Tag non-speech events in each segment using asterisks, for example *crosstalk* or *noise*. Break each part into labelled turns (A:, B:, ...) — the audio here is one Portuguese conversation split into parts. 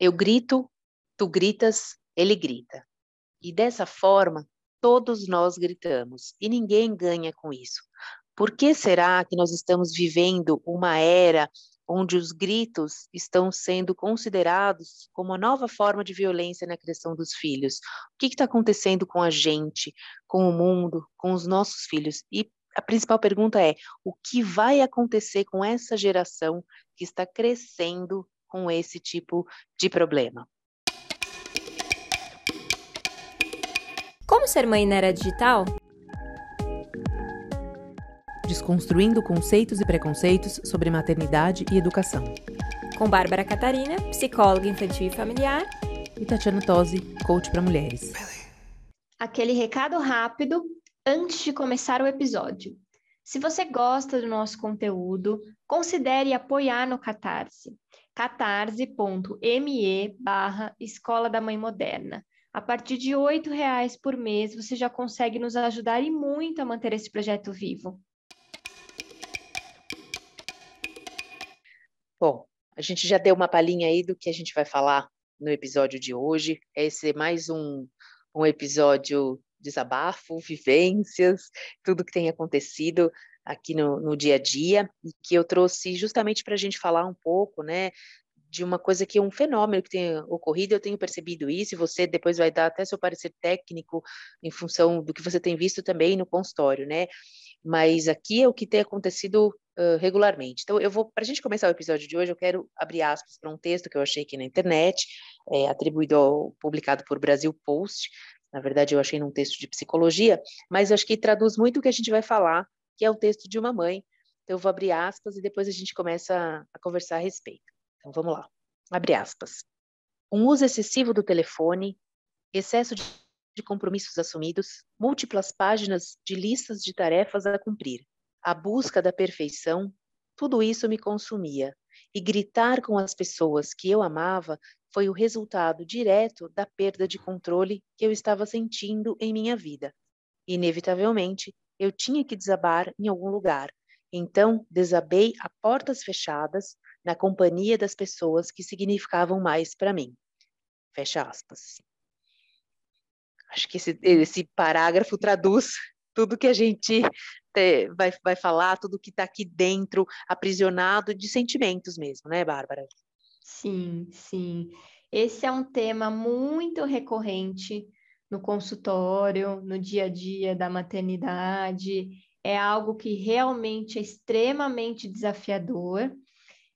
A: Eu grito, tu gritas, ele grita. E dessa forma, todos nós gritamos e ninguém ganha com isso. Por que será que nós estamos vivendo uma era onde os gritos estão sendo considerados como uma nova forma de violência na criação dos filhos? O que está acontecendo com a gente, com o mundo, com os nossos filhos? E a principal pergunta é: o que vai acontecer com essa geração que está crescendo com esse tipo de problema?
B: Como ser mãe na era digital?
C: Desconstruindo conceitos e preconceitos sobre maternidade e educação.
B: Com Bárbara Catarina, psicóloga infantil e familiar.
C: E Tatiana Tosi, coach para mulheres.
D: Aquele recado rápido antes de começar o episódio. Se você gosta do nosso conteúdo, considere apoiar no Catarse. catarse.me barra Escola da Mãe Moderna. A partir de R$ reais por mês, você já consegue nos ajudar e muito a manter esse projeto vivo.
A: Bom, a gente já deu uma palhinha aí do que a gente vai falar no episódio de hoje. Esse é mais um, um episódio desabafo, vivências, tudo que tem acontecido aqui no, no dia a dia, e que eu trouxe justamente para a gente falar um pouco, né, de uma coisa que é um fenômeno que tem ocorrido, eu tenho percebido isso, e você depois vai dar até seu parecer técnico em função do que você tem visto também no consultório, né? Mas aqui é o que tem acontecido regularmente. Então, eu vou, para a gente começar o episódio de hoje, eu quero abrir aspas para um texto que eu achei aqui na internet, é, atribuído ao, publicado por Brasil Post. Na verdade, eu achei num texto de psicologia, mas acho que traduz muito o que a gente vai falar, que é o texto de uma mãe. Então, eu vou abrir aspas e depois a gente começa a, conversar a respeito. Então vamos lá. Abre aspas. Um uso excessivo do telefone, excesso de, de compromissos assumidos, múltiplas páginas de listas de tarefas a cumprir, a busca da perfeição, tudo isso me consumia. E gritar com as pessoas que eu amava foi o resultado direto da perda de controle que eu estava sentindo em minha vida. Inevitavelmente, eu tinha que desabar em algum lugar. Então, desabei a portas fechadas, na companhia das pessoas que significavam mais para mim. Fecha aspas. Acho que esse, esse parágrafo traduz tudo que a gente te, vai, vai falar, tudo que está aqui dentro, aprisionado de sentimentos mesmo, né, Bárbara?
D: Sim, sim. Esse é um tema muito recorrente no consultório, no dia a dia da maternidade. É algo que realmente é extremamente desafiador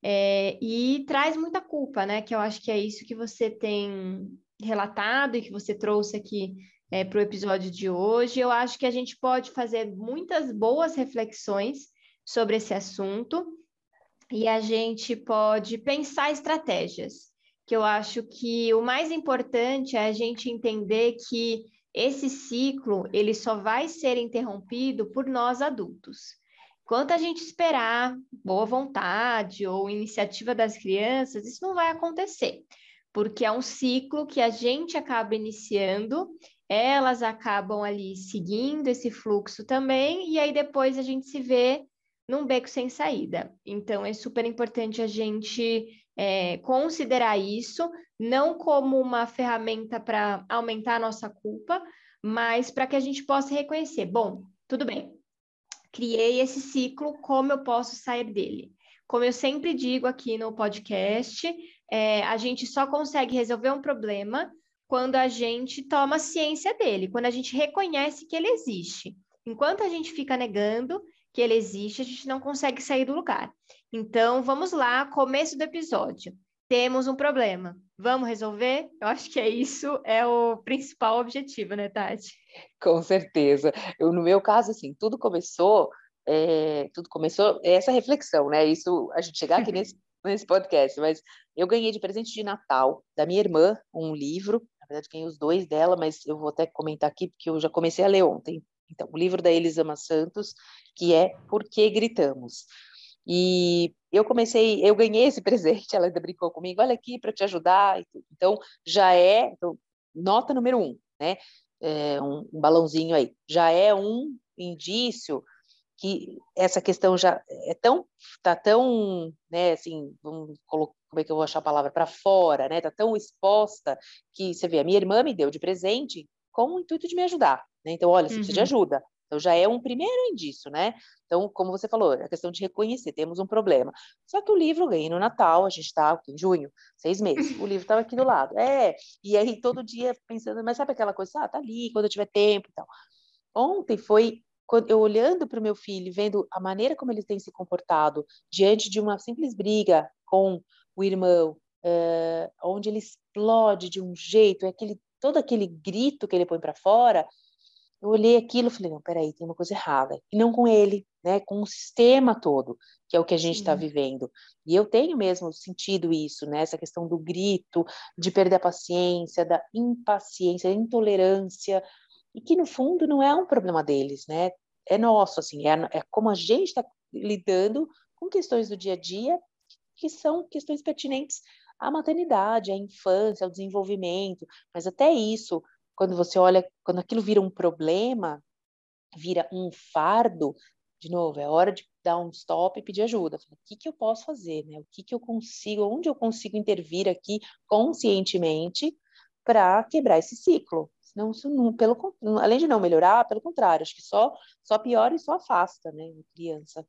D: é, e traz muita culpa, né? Que eu acho que é isso que você tem relatado e que você trouxe aqui é, para o episódio de hoje. Eu acho que a gente pode fazer muitas boas reflexões sobre esse assunto e a gente pode pensar estratégias. Que eu acho que o mais importante é a gente entender que esse ciclo ele só vai ser interrompido por nós adultos. Enquanto a gente esperar boa vontade ou iniciativa das crianças, isso não vai acontecer, porque é um ciclo que a gente acaba iniciando, elas acabam ali seguindo esse fluxo também, e aí depois a gente se vê num beco sem saída. Então, é super importante a gente é, considerar isso, não como uma ferramenta para aumentar a nossa culpa, mas para que a gente possa reconhecer: bom, tudo bem, criei esse ciclo, como eu posso sair dele? Como eu sempre digo aqui no podcast, é, a gente só consegue resolver um problema quando a gente toma ciência dele, quando a gente reconhece que ele existe. Enquanto a gente fica negando que ele existe, a gente não consegue sair do lugar. Então, vamos lá, começo do episódio. Temos um problema. Vamos resolver? Eu acho que é isso, é o principal objetivo, né, Tati?
A: Com certeza. Eu, no meu caso, assim, tudo começou, é, tudo começou, é essa reflexão, né? Isso, a gente chegar aqui nesse, *laughs* nesse podcast, mas eu ganhei de presente de Natal da minha irmã um livro, na verdade ganhei os dois dela, mas eu vou até comentar aqui, porque eu já comecei a ler ontem. Então, o livro da Elisama Santos, que é Por que Gritamos? E eu comecei, eu ganhei esse *laughs* presente, ela ainda brincou comigo, olha aqui para te ajudar. Então, já é, então, nota número um, né? É, um, um balãozinho aí, já é um indício que essa questão já é tão, tá tão, né, assim, vamos como é que eu vou achar a palavra, para fora, né? Tá tão exposta que você vê, a minha irmã me deu de presente com o intuito de me ajudar, né? Então, olha, você uhum. precisa de uhum. ajuda. Então já é um primeiro indício, né? Então, como você falou, a questão de reconhecer, temos um problema. Só que o livro ganhei no Natal, a gente está em junho, seis meses. O livro estava aqui do lado. É, e aí todo dia pensando, mas sabe aquela coisa, ah, tá ali, quando eu tiver tempo e tal. Ontem foi eu olhando para o meu filho, vendo a maneira como ele tem se comportado diante de uma simples briga com o irmão, é, onde ele explode de um jeito, é aquele todo aquele grito que ele põe para fora, eu olhei aquilo e falei, não, peraí, tem uma coisa errada. E não com ele, né? Com o sistema todo, que é o que a gente está vivendo. E eu tenho mesmo sentido isso, né? Essa questão do grito, de perder a paciência, da impaciência, da intolerância, e que no fundo não é um problema deles, né? É nosso, assim, é, é como a gente está lidando com questões do dia a dia que são questões pertinentes à maternidade, à infância, ao desenvolvimento, mas até isso quando você olha, quando aquilo vira um problema, vira um fardo, de novo, é hora de dar um stop e pedir ajuda. O que, que eu posso fazer? Né? O que, que eu consigo, onde eu consigo intervir aqui conscientemente para quebrar esse ciclo? Isso não, pelo, além de não melhorar, pelo contrário, acho que só, só piora e só afasta né, a criança.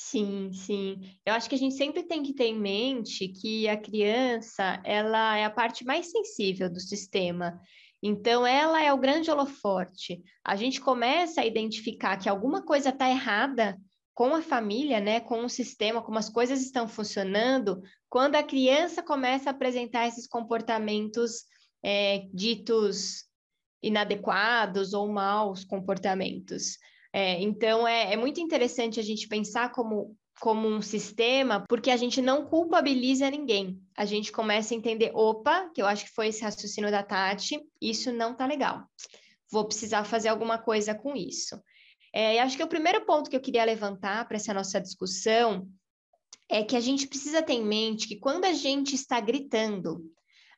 D: Sim, sim. Eu acho que a gente sempre tem que ter em mente que a criança, ela é a parte mais sensível do sistema. Então, ela é o grande holoforte. A gente começa a identificar que alguma coisa está errada com a família, né, com o sistema, como as coisas estão funcionando, quando a criança começa a apresentar esses comportamentos é, ditos inadequados ou maus comportamentos. É, então, é, é muito interessante a gente pensar como como um sistema, porque a gente não culpabiliza ninguém. A gente começa a entender, opa, que eu acho que foi esse raciocínio da Tati, isso não tá legal. Vou precisar fazer alguma coisa com isso. É, acho que o primeiro ponto que eu queria levantar para essa nossa discussão é que a gente precisa ter em mente que quando a gente está gritando,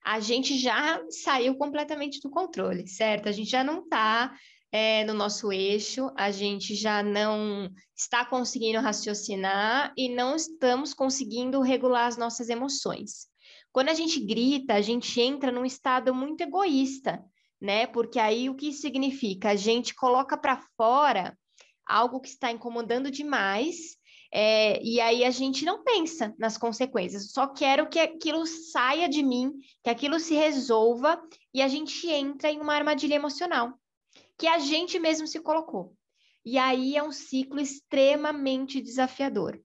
D: a gente já saiu completamente do controle, certo? A gente já não está é, no nosso eixo, a gente já não está conseguindo raciocinar e não estamos conseguindo regular as nossas emoções. Quando a gente grita, a gente entra num estado muito egoísta, né? Porque aí o que significa? A gente coloca para fora algo que está incomodando demais. É, e aí a gente não pensa nas consequências, só quero que aquilo saia de mim, que aquilo se resolva, e a gente entra em uma armadilha emocional que a gente mesmo se colocou. E aí é um ciclo extremamente desafiador.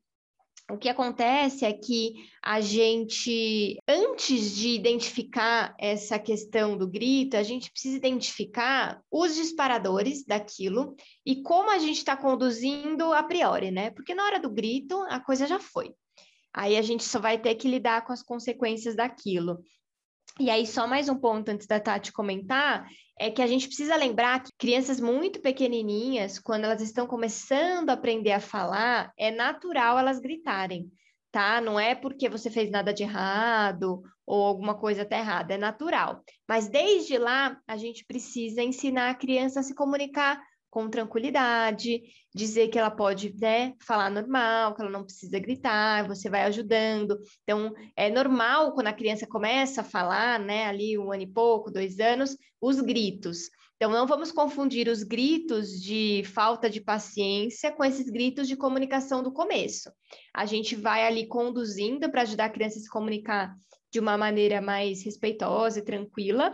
D: O que acontece é que a gente, antes de identificar essa questão do grito, a gente precisa identificar os disparadores daquilo e como a gente está conduzindo a priori, né? Porque na hora do grito, a coisa já foi. Aí a gente só vai ter que lidar com as consequências daquilo. E aí, só mais um ponto antes da Tati comentar, é que a gente precisa lembrar que crianças muito pequenininhas, quando elas estão começando a aprender a falar, é natural elas gritarem, tá? Não é porque você fez nada de errado ou alguma coisa tá errada, é natural. Mas desde lá, a gente precisa ensinar a criança a se comunicar com tranquilidade, dizer que ela pode né, falar normal, que ela não precisa gritar, você vai ajudando. Então, é normal quando a criança começa a falar, né, ali um ano e pouco, dois anos, os gritos. Então, não vamos confundir os gritos de falta de paciência com esses gritos de comunicação do começo. A gente vai ali conduzindo para ajudar a criança a se comunicar de uma maneira mais respeitosa e tranquila,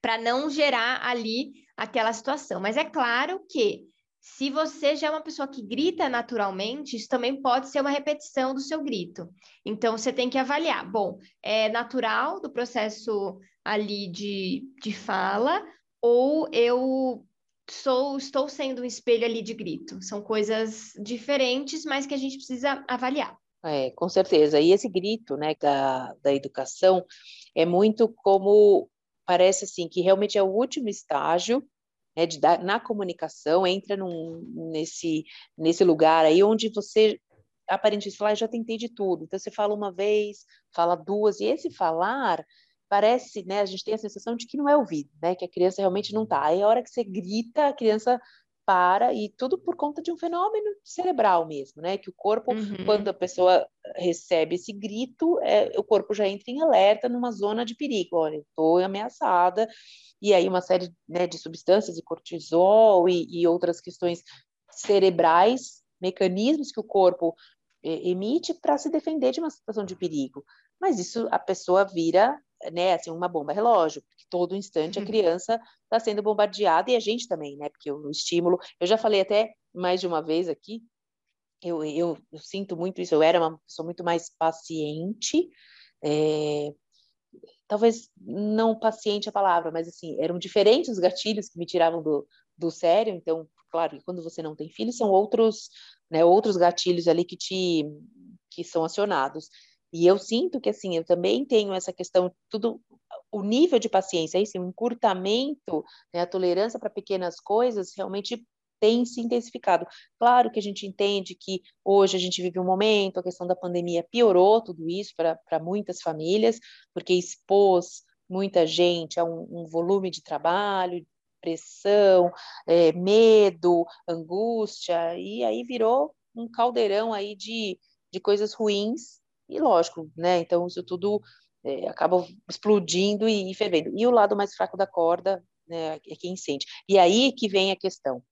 D: para não gerar ali aquela situação. Mas é claro que se você já é uma pessoa que grita naturalmente, isso também pode ser uma repetição do seu grito. Então, você tem que avaliar. Bom, é natural do processo ali de, de fala, ou eu sou, estou sendo um espelho ali de grito. São coisas diferentes, mas que a gente precisa avaliar.
A: É, com certeza. E esse grito né, da, da educação é muito como parece assim que realmente é o último estágio né, de dar, na comunicação, entra num, nesse, nesse lugar aí onde você aparentemente fala, ah, já tentei de tudo. Então você fala uma vez, fala duas, e esse falar parece, né, a gente tem a sensação de que não é ouvido, né, que a criança realmente não está. Aí a hora que você grita, a criança para, e tudo por conta de um fenômeno cerebral mesmo, né? Que o corpo, uhum. quando a pessoa recebe esse grito, é, o corpo já entra em alerta numa zona de perigo. Olha, estou ameaçada, e aí uma série né, de substâncias, de cortisol e, e outras questões cerebrais, mecanismos que o corpo é, emite para se defender de uma situação de perigo. Mas isso a pessoa vira, né, assim, uma bomba relógio, porque todo instante a uhum. criança está sendo bombardeada e a gente também, né, porque o estímulo, eu já falei até mais de uma vez aqui, eu, eu, eu sinto muito isso, eu era uma pessoa muito mais paciente, é, talvez não paciente a palavra, mas assim, eram diferentes os gatilhos que me tiravam do, do sério, então, claro, quando você não tem filho, são outros, né, outros gatilhos ali que te que são acionados. E eu sinto que assim, eu também tenho essa questão tudo o nível de paciência, esse encurtamento, né, a tolerância para pequenas coisas realmente tem se intensificado. Claro que a gente entende que hoje a gente vive um momento, a questão da pandemia piorou tudo isso para muitas famílias, porque expôs muita gente a um, um volume de trabalho, pressão, é, medo, angústia, e aí virou um caldeirão aí de, de coisas ruins, e lógico, né? Então isso tudo é, acaba explodindo e, fervendo. E o lado mais fraco da corda né, é quem sente. E aí que vem a questão,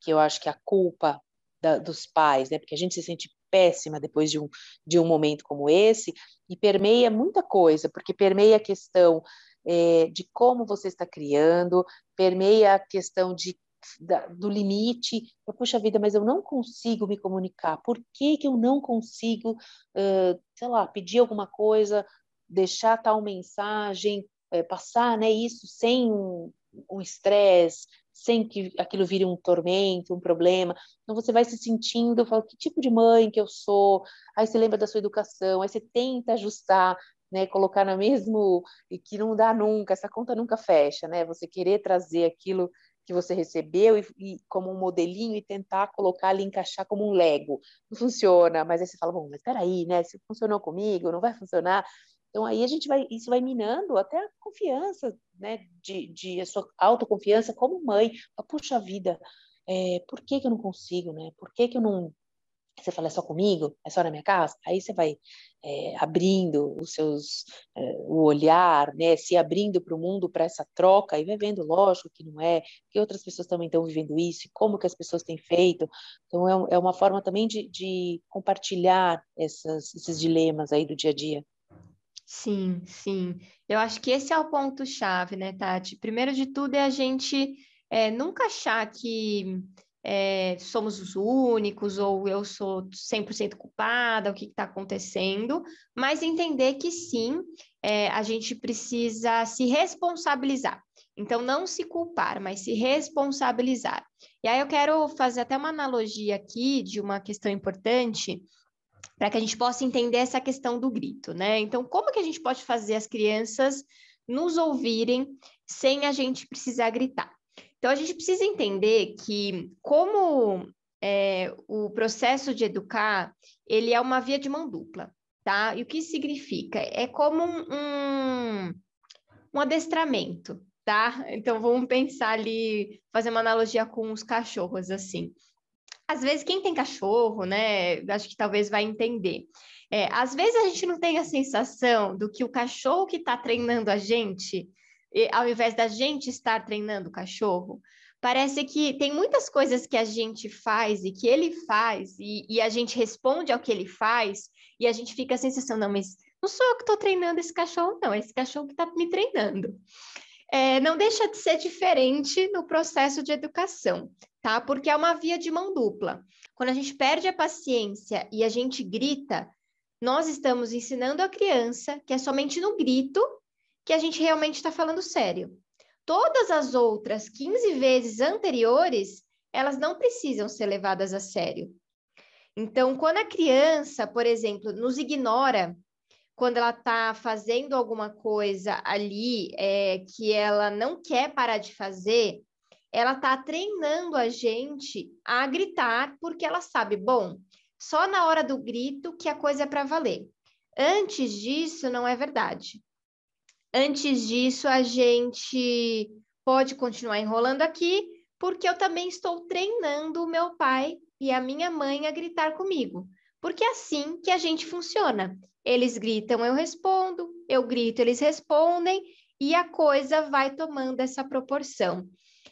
A: que eu acho que a culpa da, dos pais, né? Porque a gente se sente péssima depois de um, de um momento como esse, e permeia muita coisa, porque permeia a questão é, de como você está criando, permeia a questão de, da, do limite. Eu, Puxa vida, mas eu não consigo me comunicar. Por que, que eu não consigo, uh, sei lá, pedir alguma coisa, deixar tal mensagem, é, passar né, isso sem um estresse, sem que aquilo vire um tormento, um problema. Então você vai se sentindo, fala, que tipo de mãe que eu sou? Aí você lembra da sua educação, aí você tenta ajustar, né, colocar no mesmo e que não dá nunca, essa conta nunca fecha, né? Você querer trazer aquilo que você recebeu e, e, como um modelinho e tentar colocar ali, encaixar como um Lego. Não funciona, mas aí você fala, bom, mas peraí, né? Se funcionou comigo, não vai funcionar. Então aí a gente vai, isso vai minando até a confiança, né? De, de a sua autoconfiança como mãe. Puxa vida, é, por que, que eu não consigo, né? Por que, que eu não você fala é só comigo, é só na minha casa, aí você vai é, abrindo os seus, é, o olhar, né, se abrindo para o mundo, para essa troca, e vai vendo, lógico que não é, que outras pessoas também estão vivendo isso, e como que as pessoas têm feito, então é, é uma forma também de, de compartilhar essas, esses dilemas aí do dia a dia.
D: Sim, sim, eu acho que esse é o ponto-chave, né, Tati? Primeiro de tudo é a gente é, nunca achar que é, somos os únicos ou eu sou 100% culpada, o que está acontecendo, mas entender que sim, é, a gente precisa se responsabilizar. Então, não se culpar, mas se responsabilizar. E aí eu quero fazer até uma analogia aqui de uma questão importante para que a gente possa entender essa questão do grito, né? Então, como que a gente pode fazer as crianças nos ouvirem sem a gente precisar gritar? Então, a gente precisa entender que, como é, o processo de educar, ele é uma via de mão dupla, tá? E o que significa? É como um, um adestramento, tá? Então, vamos pensar ali, fazer uma analogia com os cachorros, assim. Às vezes, quem tem cachorro, né, acho que talvez vai entender. É, às vezes a gente não tem a sensação do que o cachorro que está treinando a gente ao invés da gente estar treinando o cachorro, parece que tem muitas coisas que a gente faz e que ele faz, e, e a gente responde ao que ele faz, e a gente fica a sensação, não, mas não sou eu que estou treinando esse cachorro, não, é esse cachorro que está me treinando. É, não deixa de ser diferente no processo de educação, tá? Porque é uma via de mão dupla. Quando a gente perde a paciência e a gente grita, nós estamos ensinando a criança que é somente no grito que a gente realmente está falando sério. Todas as outras 15 vezes anteriores, elas não precisam ser levadas a sério. Então, quando a criança, por exemplo, nos ignora, quando ela está fazendo alguma coisa ali é, que ela não quer parar de fazer, ela está treinando a gente a gritar, porque ela sabe, bom, só na hora do grito que a coisa é para valer. Antes disso, não é verdade. Antes disso, a gente pode continuar enrolando aqui, porque eu também estou treinando o meu pai e a minha mãe a gritar comigo. Porque é assim que a gente funciona. Eles gritam, eu respondo, eu grito, eles respondem, e a coisa vai tomando essa proporção.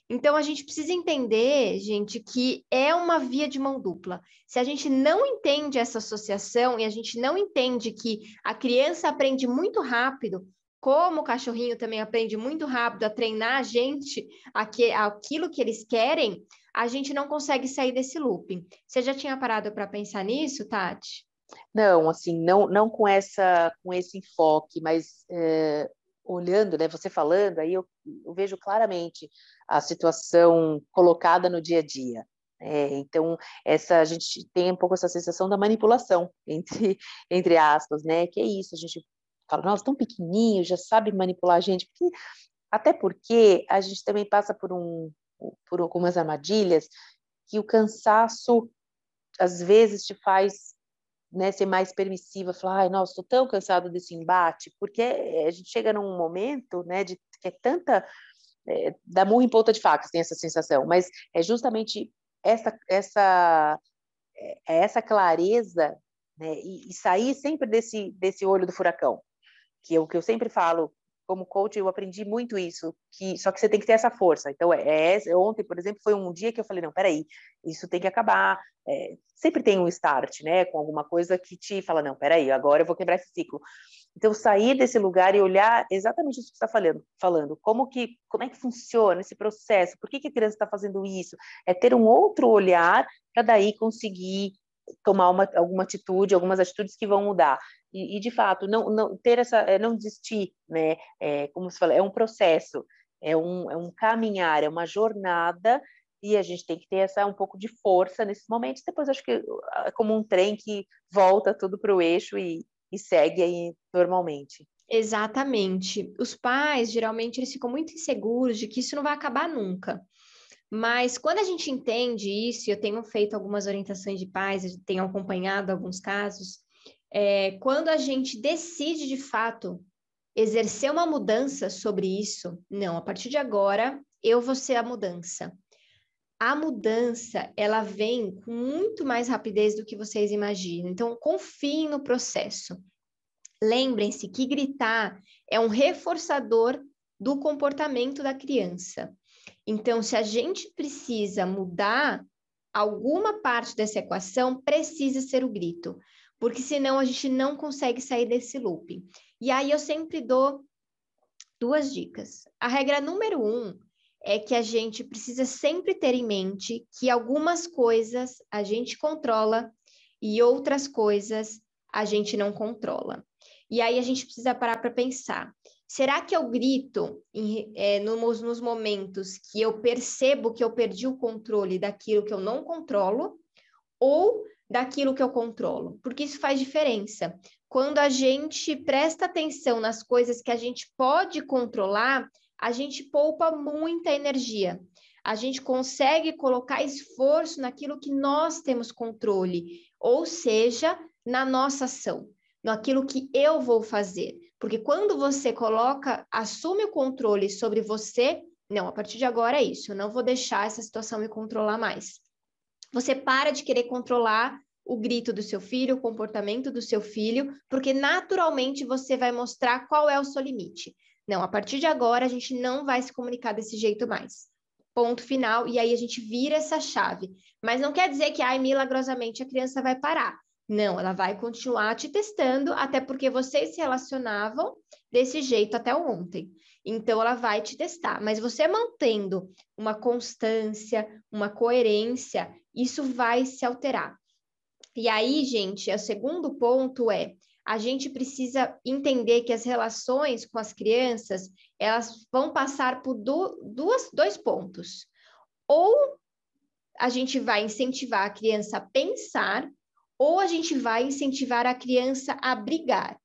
D: Então, a gente precisa entender, gente, que é uma via de mão dupla. Se a gente não entende essa associação e a gente não entende que a criança aprende muito rápido, como o cachorrinho também aprende muito rápido a treinar a gente aquilo que eles querem, a gente não consegue sair desse looping. Você já tinha parado para pensar nisso, Tati?
A: Não, assim, não, não com essa, com esse enfoque, mas é, olhando, né, você falando, aí eu, eu, vejo claramente a situação colocada no dia a dia. É, então, essa a gente tem um pouco essa sensação da manipulação, *laughs* entre, entre aspas, né? Que é isso, a gente fala, nossa, tão pequenininho, já sabe manipular a gente, porque, até porque a gente também passa por, um, por algumas armadilhas que o cansaço, às vezes, te faz né, ser mais permissiva, falar, ai, nossa, estou tão cansado desse embate, porque a gente chega num momento, né, de que é tanta é, dá murro em ponta de faca, tem essa sensação, mas é justamente essa essa é, é essa clareza, né, e, e sair sempre desse desse olho do furacão, que é o que eu sempre falo como coach, eu aprendi muito isso, que só que você tem que ter essa força. Então, é, é ontem, por exemplo, foi um dia que eu falei, não, peraí, isso tem que acabar. É, sempre tem um start, né, com alguma coisa que te fala, não, peraí, agora eu vou quebrar esse ciclo. Então, sair desse lugar e olhar exatamente isso que você está falando, falando, como que, como é que funciona esse processo, por que, que a criança está fazendo isso, é ter um outro olhar para daí conseguir tomar uma, alguma atitude, algumas atitudes que vão mudar. E, e de fato, não, não ter essa, é, não desistir, né? É, como você fala, é um processo, é um, é um caminhar, é uma jornada e a gente tem que ter essa um pouco de força nesses momentos. Depois acho que é como um trem que volta tudo para o eixo e, e segue aí normalmente.
D: Exatamente. Os pais geralmente eles ficam muito inseguros de que isso não vai acabar nunca. Mas quando a gente entende isso, eu tenho feito algumas orientações de pais, tenho acompanhado alguns casos, é, quando a gente decide de fato exercer uma mudança sobre isso, não, a partir de agora eu vou ser a mudança. A mudança, ela vem com muito mais rapidez do que vocês imaginam. Então, confiem no processo. Lembrem-se que gritar é um reforçador do comportamento da criança. Então, se a gente precisa mudar alguma parte dessa equação, precisa ser o grito, porque senão a gente não consegue sair desse loop. E aí eu sempre dou duas dicas. A regra número um é que a gente precisa sempre ter em mente que algumas coisas a gente controla e outras coisas a gente não controla. E aí a gente precisa parar para pensar. Será que eu grito em, é, nos, nos momentos que eu percebo que eu perdi o controle daquilo que eu não controlo ou daquilo que eu controlo? Porque isso faz diferença. Quando a gente presta atenção nas coisas que a gente pode controlar, a gente poupa muita energia. A gente consegue colocar esforço naquilo que nós temos controle, ou seja, na nossa ação, naquilo que eu vou fazer. Porque quando você coloca, assume o controle sobre você, não, a partir de agora é isso, eu não vou deixar essa situação me controlar mais. Você para de querer controlar o grito do seu filho, o comportamento do seu filho, porque naturalmente você vai mostrar qual é o seu limite. Não, a partir de agora a gente não vai se comunicar desse jeito mais. Ponto final, e aí a gente vira essa chave. Mas não quer dizer que, ai, milagrosamente a criança vai parar. Não, ela vai continuar te testando, até porque vocês se relacionavam desse jeito até ontem. Então, ela vai te testar. Mas você mantendo uma constância, uma coerência, isso vai se alterar. E aí, gente, o segundo ponto é a gente precisa entender que as relações com as crianças elas vão passar por do, duas, dois pontos. Ou a gente vai incentivar a criança a pensar ou a gente vai incentivar a criança a brigar.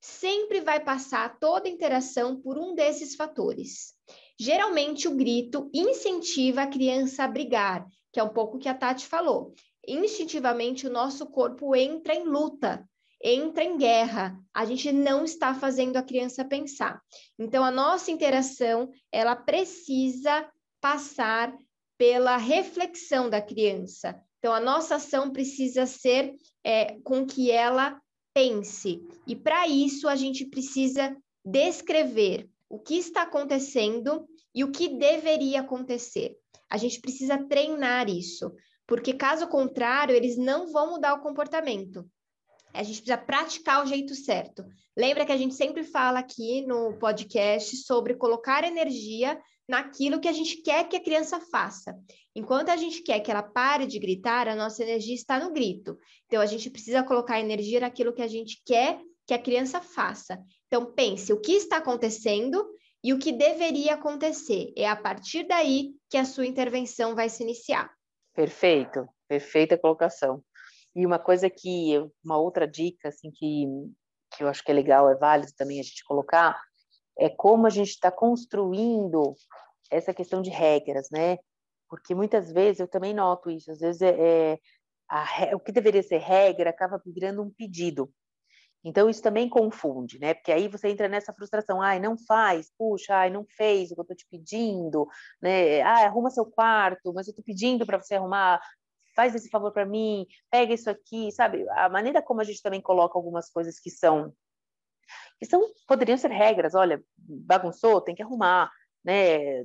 D: Sempre vai passar toda interação por um desses fatores. Geralmente, o grito incentiva a criança a brigar, que é um pouco o que a Tati falou. Instintivamente, o nosso corpo entra em luta, entra em guerra. A gente não está fazendo a criança pensar. Então, a nossa interação, ela precisa passar pela reflexão da criança. Então, a nossa ação precisa ser é, com que ela pense. E para isso, a gente precisa descrever o que está acontecendo e o que deveria acontecer. A gente precisa treinar isso, porque caso contrário, eles não vão mudar o comportamento. A gente precisa praticar o jeito certo. Lembra que a gente sempre fala aqui no podcast sobre colocar energia naquilo que a gente quer que a criança faça. Enquanto a gente quer que ela pare de gritar, a nossa energia está no grito. Então, a gente precisa colocar energia naquilo que a gente quer que a criança faça. Então, pense o que está acontecendo e o que deveria acontecer. É a partir daí que a sua intervenção vai se iniciar.
A: Perfeito, perfeita colocação. E uma coisa que, uma outra dica, assim, que, que eu acho que é legal, é válido também a gente colocar, é como a gente está construindo essa questão de regras, né? Porque muitas vezes eu também noto isso, às vezes é, é a, o que deveria ser regra acaba virando um pedido. Então isso também confunde, né? Porque aí você entra nessa frustração, ai, não faz, puxa, ai, não fez o que eu tô te pedindo, né? Ah, arruma seu quarto, mas eu tô pedindo para você arrumar, faz esse favor para mim, pega isso aqui, sabe? A maneira como a gente também coloca algumas coisas que são que são poderiam ser regras, olha, bagunçou, tem que arrumar, né?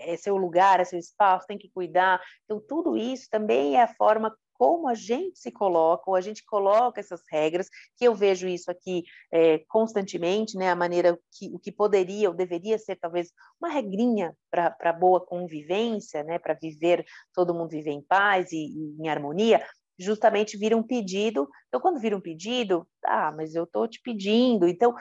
A: É seu lugar, é seu espaço, tem que cuidar. Então tudo isso também é a forma como a gente se coloca, ou a gente coloca essas regras, que eu vejo isso aqui é, constantemente, né, a maneira que o que poderia ou deveria ser talvez uma regrinha para boa convivência, né, para viver, todo mundo viver em paz e, e em harmonia, justamente vira um pedido. Então, quando vira um pedido, ah, mas eu estou te pedindo. Então,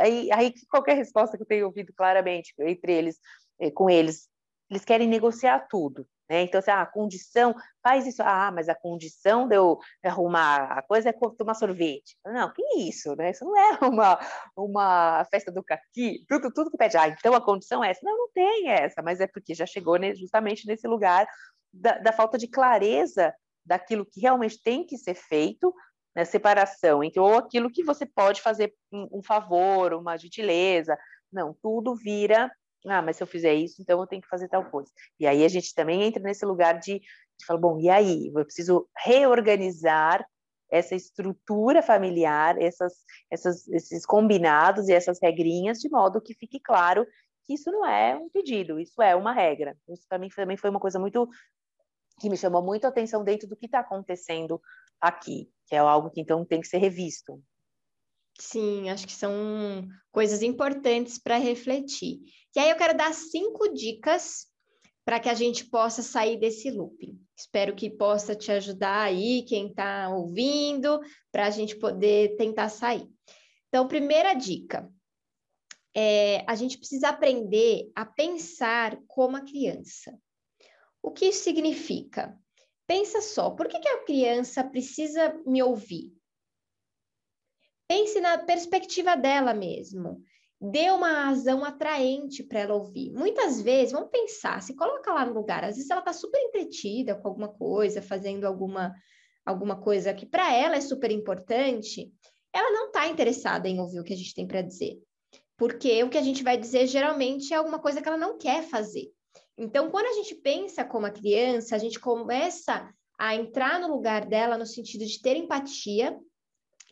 A: aí, aí qualquer resposta que eu tenho ouvido claramente entre eles, eh, com eles, eles querem negociar tudo. Né? Então, assim, ah, a condição, faz isso. Ah, mas a condição de eu arrumar a coisa é tomar sorvete. Não, que isso, né? Isso não é *laughs* uma, uma festa do caqui. Tudo, tudo que pede, ah, então a condição é essa. Não, não tem essa, mas é porque já chegou justamente nesse lugar da, da falta de clareza daquilo que realmente tem que ser feito, né, separação entre ou aquilo que você pode fazer um, um favor, uma gentileza. Não, tudo vira ah, mas se eu fizer isso, então eu tenho que fazer tal coisa. E aí a gente também entra nesse lugar de, de falar, bom, e aí? Eu preciso reorganizar essa estrutura familiar, essas, essas, esses combinados e essas regrinhas, de modo que fique claro que isso não é um pedido, isso é uma regra. Isso para mim também foi uma coisa muito que me chamou muito a atenção dentro do que está acontecendo aqui, que é algo que então tem que ser revisto.
D: Sim, acho que são coisas importantes para refletir. E aí eu quero dar cinco dicas para que a gente possa sair desse looping. Espero que possa te ajudar aí, quem está ouvindo, para a gente poder tentar sair. Então, primeira dica: é, a gente precisa aprender a pensar como a criança. O que isso significa? Pensa só, por que, que a criança precisa me ouvir? Pense na perspectiva dela mesmo. Dê uma razão atraente para ela ouvir. Muitas vezes, vamos pensar, se coloca lá no lugar, às vezes ela está super entretida com alguma coisa, fazendo alguma, alguma coisa que para ela é super importante, ela não está interessada em ouvir o que a gente tem para dizer. Porque o que a gente vai dizer geralmente é alguma coisa que ela não quer fazer. Então, quando a gente pensa como a criança, a gente começa a entrar no lugar dela no sentido de ter empatia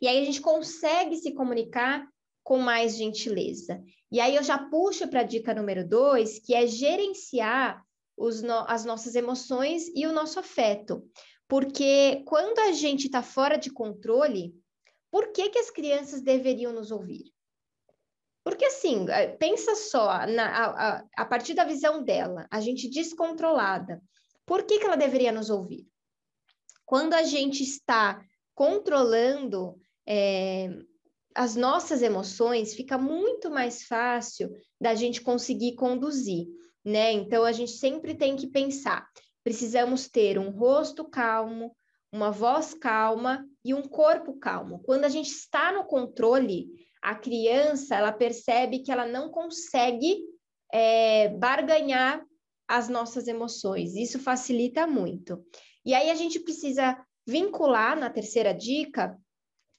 D: e aí a gente consegue se comunicar com mais gentileza. E aí eu já puxo para a dica número dois, que é gerenciar no, as nossas emoções e o nosso afeto. Porque quando a gente está fora de controle, por que, que as crianças deveriam nos ouvir? Porque assim, eh, pensa só, na, a, a, partir da visão dela, a gente descontrolada, por que, que ela deveria nos ouvir? Quando a gente está controlando é, as nossas emoções, fica muito mais fácil da gente conseguir conduzir, né? Então a gente sempre tem que pensar, precisamos ter um rosto calmo, uma voz calma e um corpo calmo. Quando a gente está no controle, a criança ela percebe que ela não consegue é, barganhar as nossas emoções. Isso facilita muito. E aí a gente precisa vincular na terceira dica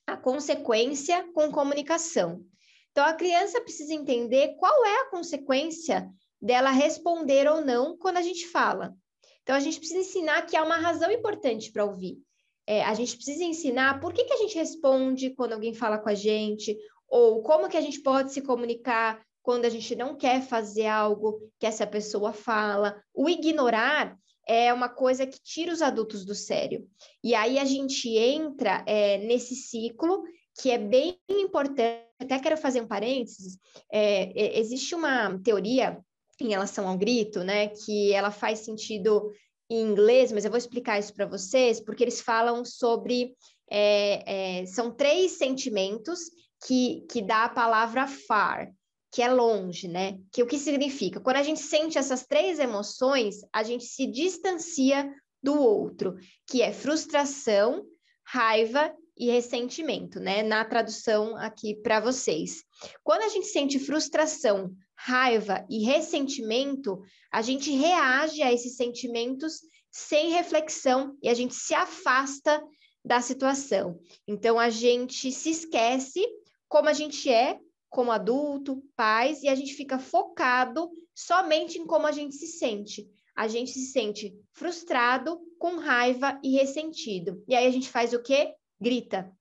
D: a consequência com comunicação. Então, a criança precisa entender qual é a consequência dela responder ou não quando a gente fala. Então, a gente precisa ensinar que há uma razão importante para ouvir. É, a gente precisa ensinar por que, que a gente responde quando alguém fala com a gente, ou como que a gente pode se comunicar quando a gente não quer fazer algo que essa pessoa fala. O ignorar é uma coisa que tira os adultos do sério. E aí a gente entra é, nesse ciclo que é bem importante. Até quero fazer um parênteses. É, existe uma teoria em relação ao grito, né, que ela faz sentido em inglês, mas eu vou explicar isso para vocês, porque eles falam sobre é, é, são três sentimentos que, que dá a palavra far, que é longe, né? Que o que significa? Quando a gente sente essas três emoções, a gente se distancia do outro, que é frustração, raiva e ressentimento, né? Na tradução aqui para vocês. Quando a gente sente frustração, raiva e ressentimento, a gente reage a esses sentimentos sem reflexão e a gente se afasta da situação. Então a gente se esquece como a gente é como adulto, pais, e a gente fica focado somente em como a gente se sente. A gente se sente frustrado, com raiva e ressentido. E aí a gente faz o quê? Grita.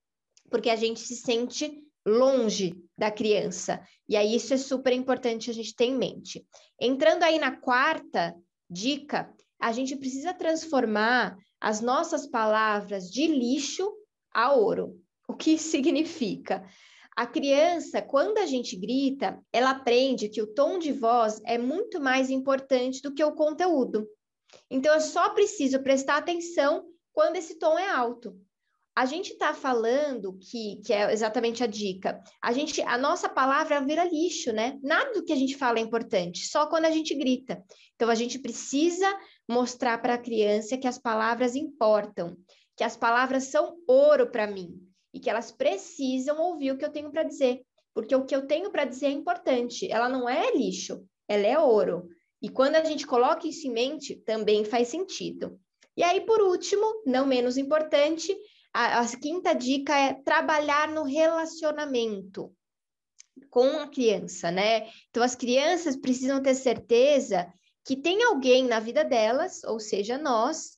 D: Porque a gente se sente longe da criança. E aí isso é super importante a gente ter em mente. Entrando aí na quarta dica, a gente precisa transformar as nossas palavras de lixo a ouro. O que significa? A criança, quando a gente grita, ela aprende que o tom de voz é muito mais importante do que o conteúdo. Então, eu só preciso prestar atenção quando esse tom é alto a gente está falando que, que é exatamente a dica. A gente, a nossa palavra vira lixo, né? Nada do que a gente fala é importante, só quando a gente grita. Então a gente precisa mostrar para a criança que as palavras importam, que as palavras são ouro para mim e que elas precisam ouvir o que eu tenho para dizer, porque o que eu tenho para dizer é importante. Ela não é lixo, ela é ouro. E quando a gente coloca isso em mente, também faz sentido. E aí, por último, não menos importante, a, a quinta dica é trabalhar no relacionamento com a criança, né? Então, as crianças precisam ter certeza que tem alguém na vida delas, ou seja, nós,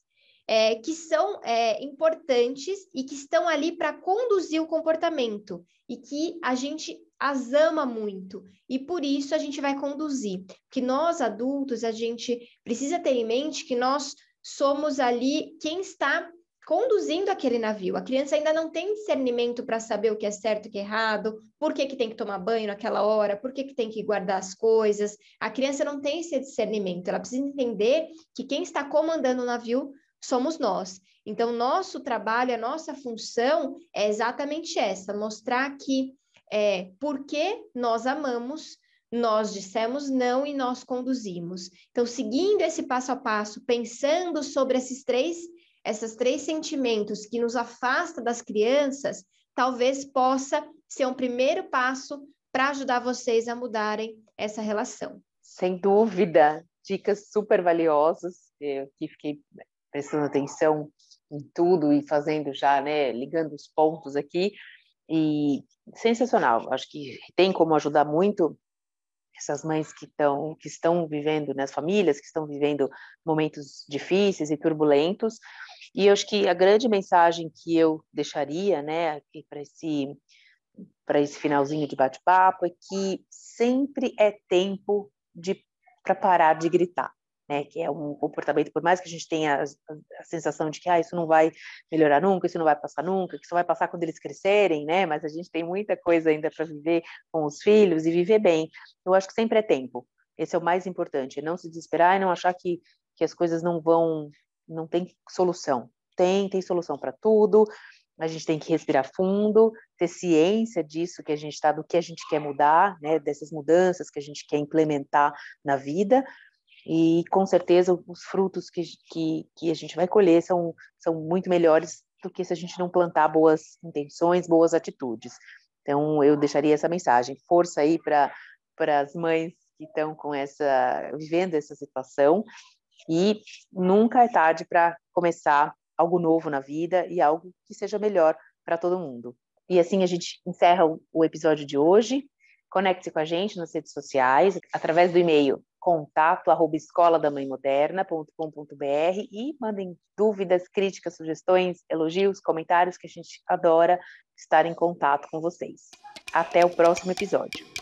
D: é, que são é, importantes e que estão ali para conduzir o comportamento e que a gente as ama muito e por isso a gente vai conduzir. Que nós adultos a gente precisa ter em mente que nós somos ali quem está conduzindo aquele navio. A criança ainda não tem discernimento para saber o que é certo e o que é errado, por que, que tem que tomar banho naquela hora, por que, que tem que guardar as coisas. A criança não tem esse discernimento, ela precisa entender que quem está comandando o navio somos nós. Então, nosso trabalho, a nossa função é exatamente essa: mostrar que é, porque nós amamos, nós dissemos não e nós conduzimos. Então, seguindo esse passo a passo, pensando sobre esses três esses três sentimentos que nos afasta das crianças, talvez possa ser um primeiro passo para ajudar vocês a mudarem essa relação.
A: Sem dúvida, dicas super valiosas. Eu que fiquei prestando atenção em tudo e fazendo já, né, ligando os pontos aqui. E sensacional. Acho que tem como ajudar muito essas mães que estão que estão vivendo, né, as famílias que estão vivendo momentos difíceis e turbulentos, e eu acho que a grande mensagem que eu deixaria, né, aqui para esse para esse finalzinho de bate-papo é que sempre é tempo de para parar de gritar, né? Que é um comportamento por mais que a gente tenha a, a, sensação de que ah, isso não vai melhorar nunca, isso não vai passar nunca, que isso vai passar quando eles crescerem, né? Mas a gente tem muita coisa ainda para viver com os filhos e viver bem. Eu acho que sempre é tempo. Esse é o mais importante, é não se desesperar e não achar que que as coisas não vão não tem solução. Tem, tem solução para tudo. A gente tem que respirar fundo, ter ciência disso que a gente está, do que a gente quer mudar, né, dessas mudanças que a gente quer implementar na vida. E com certeza os frutos que, que, que a gente vai colher são, são muito melhores do que se a gente não plantar boas intenções, boas atitudes. Então eu deixaria essa mensagem, força aí para as mães que estão com essa vivendo essa situação e nunca é tarde para começar algo novo na vida e algo que seja melhor para todo mundo. E assim a gente encerra o episódio de hoje. Conecte-se com a gente nas redes sociais, através do e-mail contato arroba escoladamãemoderna.com.br e mandem dúvidas, críticas, sugestões, elogios, comentários, que a gente adora estar em contato com vocês. Até o próximo episódio.